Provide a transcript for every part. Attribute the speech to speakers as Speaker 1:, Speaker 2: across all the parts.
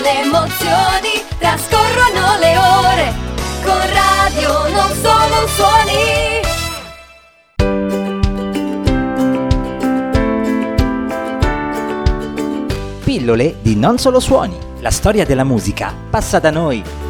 Speaker 1: Le emozioni, trascorrono le ore, con radio non solo suoni.
Speaker 2: Pillole di Non Solo Suoni. La storia della musica passa da noi.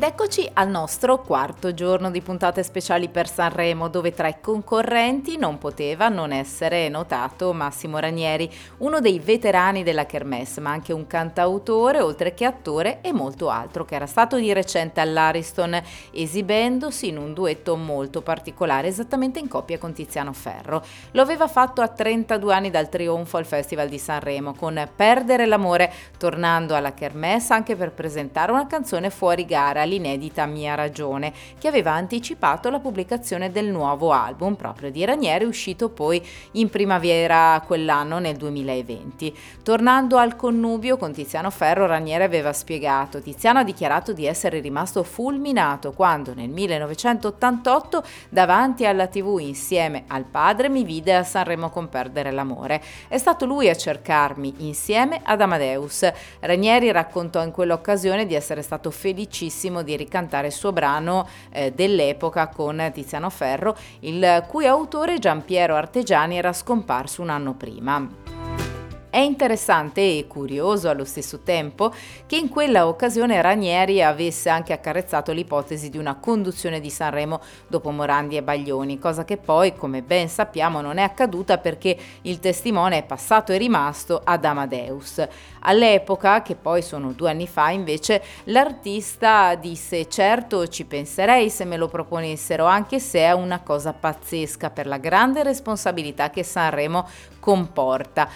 Speaker 3: Ed eccoci al nostro quarto giorno di puntate speciali per Sanremo, dove tra i concorrenti non poteva non essere notato Massimo Ranieri, uno dei veterani della Kermesse, ma anche un cantautore, oltre che attore e molto altro, che era stato di recente all'Ariston, esibendosi in un duetto molto particolare, esattamente in coppia con Tiziano Ferro. Lo aveva fatto a 32 anni dal trionfo al Festival di Sanremo, con Perdere l'amore, tornando alla Kermesse anche per presentare una canzone fuori gara l'inedita Mia Ragione, che aveva anticipato la pubblicazione del nuovo album proprio di Ranieri, uscito poi in primavera quell'anno nel 2020. Tornando al connubio con Tiziano Ferro, Ranieri aveva spiegato: Tiziano ha dichiarato di essere rimasto fulminato quando nel 1988 davanti alla TV insieme al padre mi vide a Sanremo con Perdere l'amore. È stato lui a cercarmi insieme ad Amadeus. Ranieri raccontò in quell'occasione di essere stato felicissimo di ricantare il suo brano eh, dell'epoca con Tiziano Ferro, il cui autore Giampiero Artegiani era scomparso un anno prima. È interessante e curioso allo stesso tempo che in quella occasione Ranieri avesse anche accarezzato l'ipotesi di una conduzione di Sanremo dopo Morandi e Baglioni, cosa che poi, come ben sappiamo, non è accaduta perché il testimone è passato e rimasto ad Amadeus. All'epoca, che poi sono due anni fa, invece, l'artista disse certo ci penserei se me lo proponessero, anche se è una cosa pazzesca per la grande responsabilità che Sanremo comporta.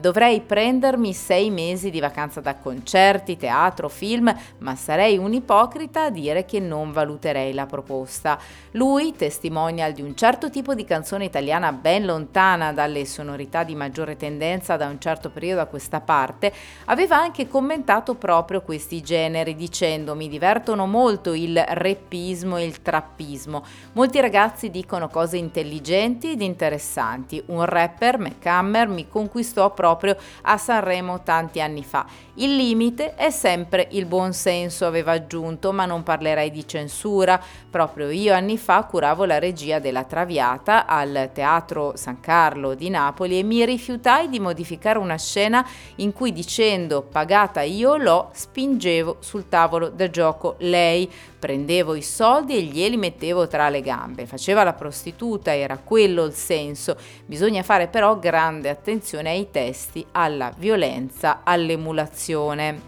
Speaker 3: Dovrei prendermi sei mesi di vacanza da concerti, teatro, film, ma sarei un ipocrita a dire che non valuterei la proposta. Lui, testimonial di un certo tipo di canzone italiana ben lontana dalle sonorità di maggiore tendenza da un certo periodo a questa parte, aveva anche commentato proprio questi generi dicendo mi divertono molto il reppismo e il trappismo. Molti ragazzi dicono cose intelligenti ed interessanti. Un rapper McHammer mi conquistò proprio a Sanremo tanti anni fa. Il limite è sempre il buon senso, aveva aggiunto, ma non parlerei di censura. Proprio io anni fa curavo la regia della Traviata al Teatro San Carlo di Napoli e mi rifiutai di modificare una scena in cui dicendo pagata io l'ho, spingevo sul tavolo da gioco lei, prendevo i soldi e glieli mettevo tra le gambe. Faceva la prostituta, era quello il senso. Bisogna fare però grande attenzione ai testi, alla violenza, all'emulazione.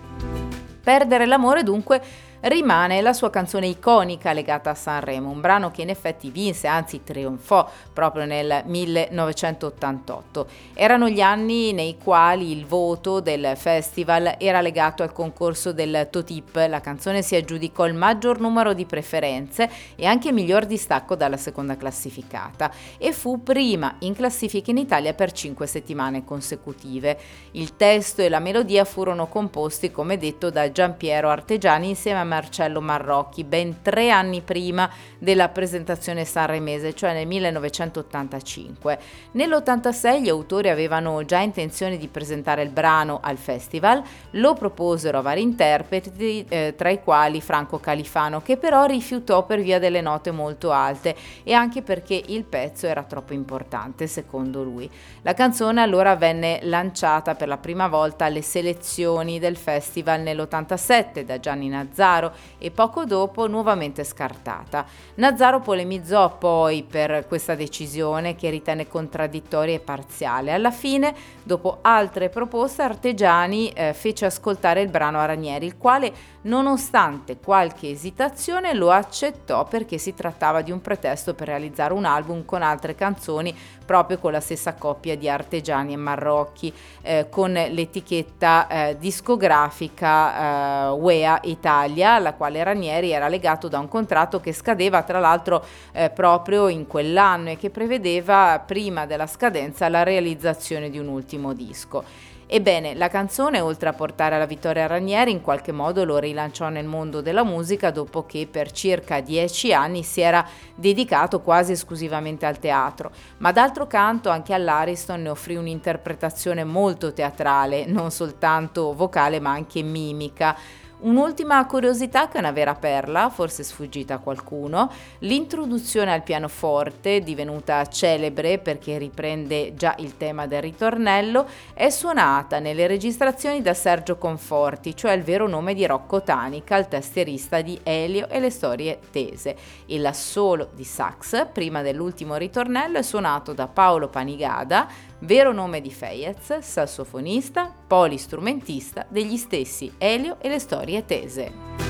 Speaker 3: Perdere l'amore dunque rimane la sua canzone iconica legata a Sanremo, un brano che in effetti vinse, anzi trionfò proprio nel 1988. Erano gli anni nei quali il voto del festival era legato al concorso del Totip, la canzone si aggiudicò il maggior numero di preferenze e anche miglior distacco dalla seconda classificata e fu prima in classifica in Italia per cinque settimane consecutive. Il testo e la melodia furono composti, come detto, da Giampiero Artegiani insieme a Marcello Marrocchi, ben tre anni prima della presentazione sanremese, cioè nel 1985. Nell'86 gli autori avevano già intenzione di presentare il brano al festival, lo proposero a vari interpreti, eh, tra i quali Franco Califano, che però rifiutò per via delle note molto alte e anche perché il pezzo era troppo importante, secondo lui. La canzone allora venne lanciata per la prima volta alle selezioni del festival nell'87 da Gianni Nazzaro e poco dopo nuovamente scartata. Nazzaro polemizzò poi per questa decisione che ritenne contraddittoria e parziale. Alla fine, dopo altre proposte, Artegiani eh, fece ascoltare il brano a Ranieri, il quale, nonostante qualche esitazione, lo accettò perché si trattava di un pretesto per realizzare un album con altre canzoni proprio con la stessa coppia di Artegiani e Marrocchi, eh, con l'etichetta eh, discografica eh, UEA Italia, alla quale Ranieri era legato da un contratto che scadeva tra l'altro eh, proprio in quell'anno e che prevedeva prima della scadenza la realizzazione di un ultimo disco. Ebbene, la canzone, oltre a portare alla vittoria Ranieri, in qualche modo lo rilanciò nel mondo della musica dopo che per circa dieci anni si era dedicato quasi esclusivamente al teatro. Ma d'altro canto anche all'Ariston ne offrì un'interpretazione molto teatrale, non soltanto vocale ma anche mimica. Un'ultima curiosità che è una vera perla, forse sfuggita a qualcuno, l'introduzione al pianoforte, divenuta celebre perché riprende già il tema del ritornello, è suonata nelle registrazioni da Sergio Conforti, cioè il vero nome di Rocco Tanica, il tastierista di Elio e le storie tese. Il solo di sax, prima dell'ultimo ritornello, è suonato da Paolo Panigada, vero nome di Feyez, sassofonista, polistrumentista degli stessi Elio e le storie tese.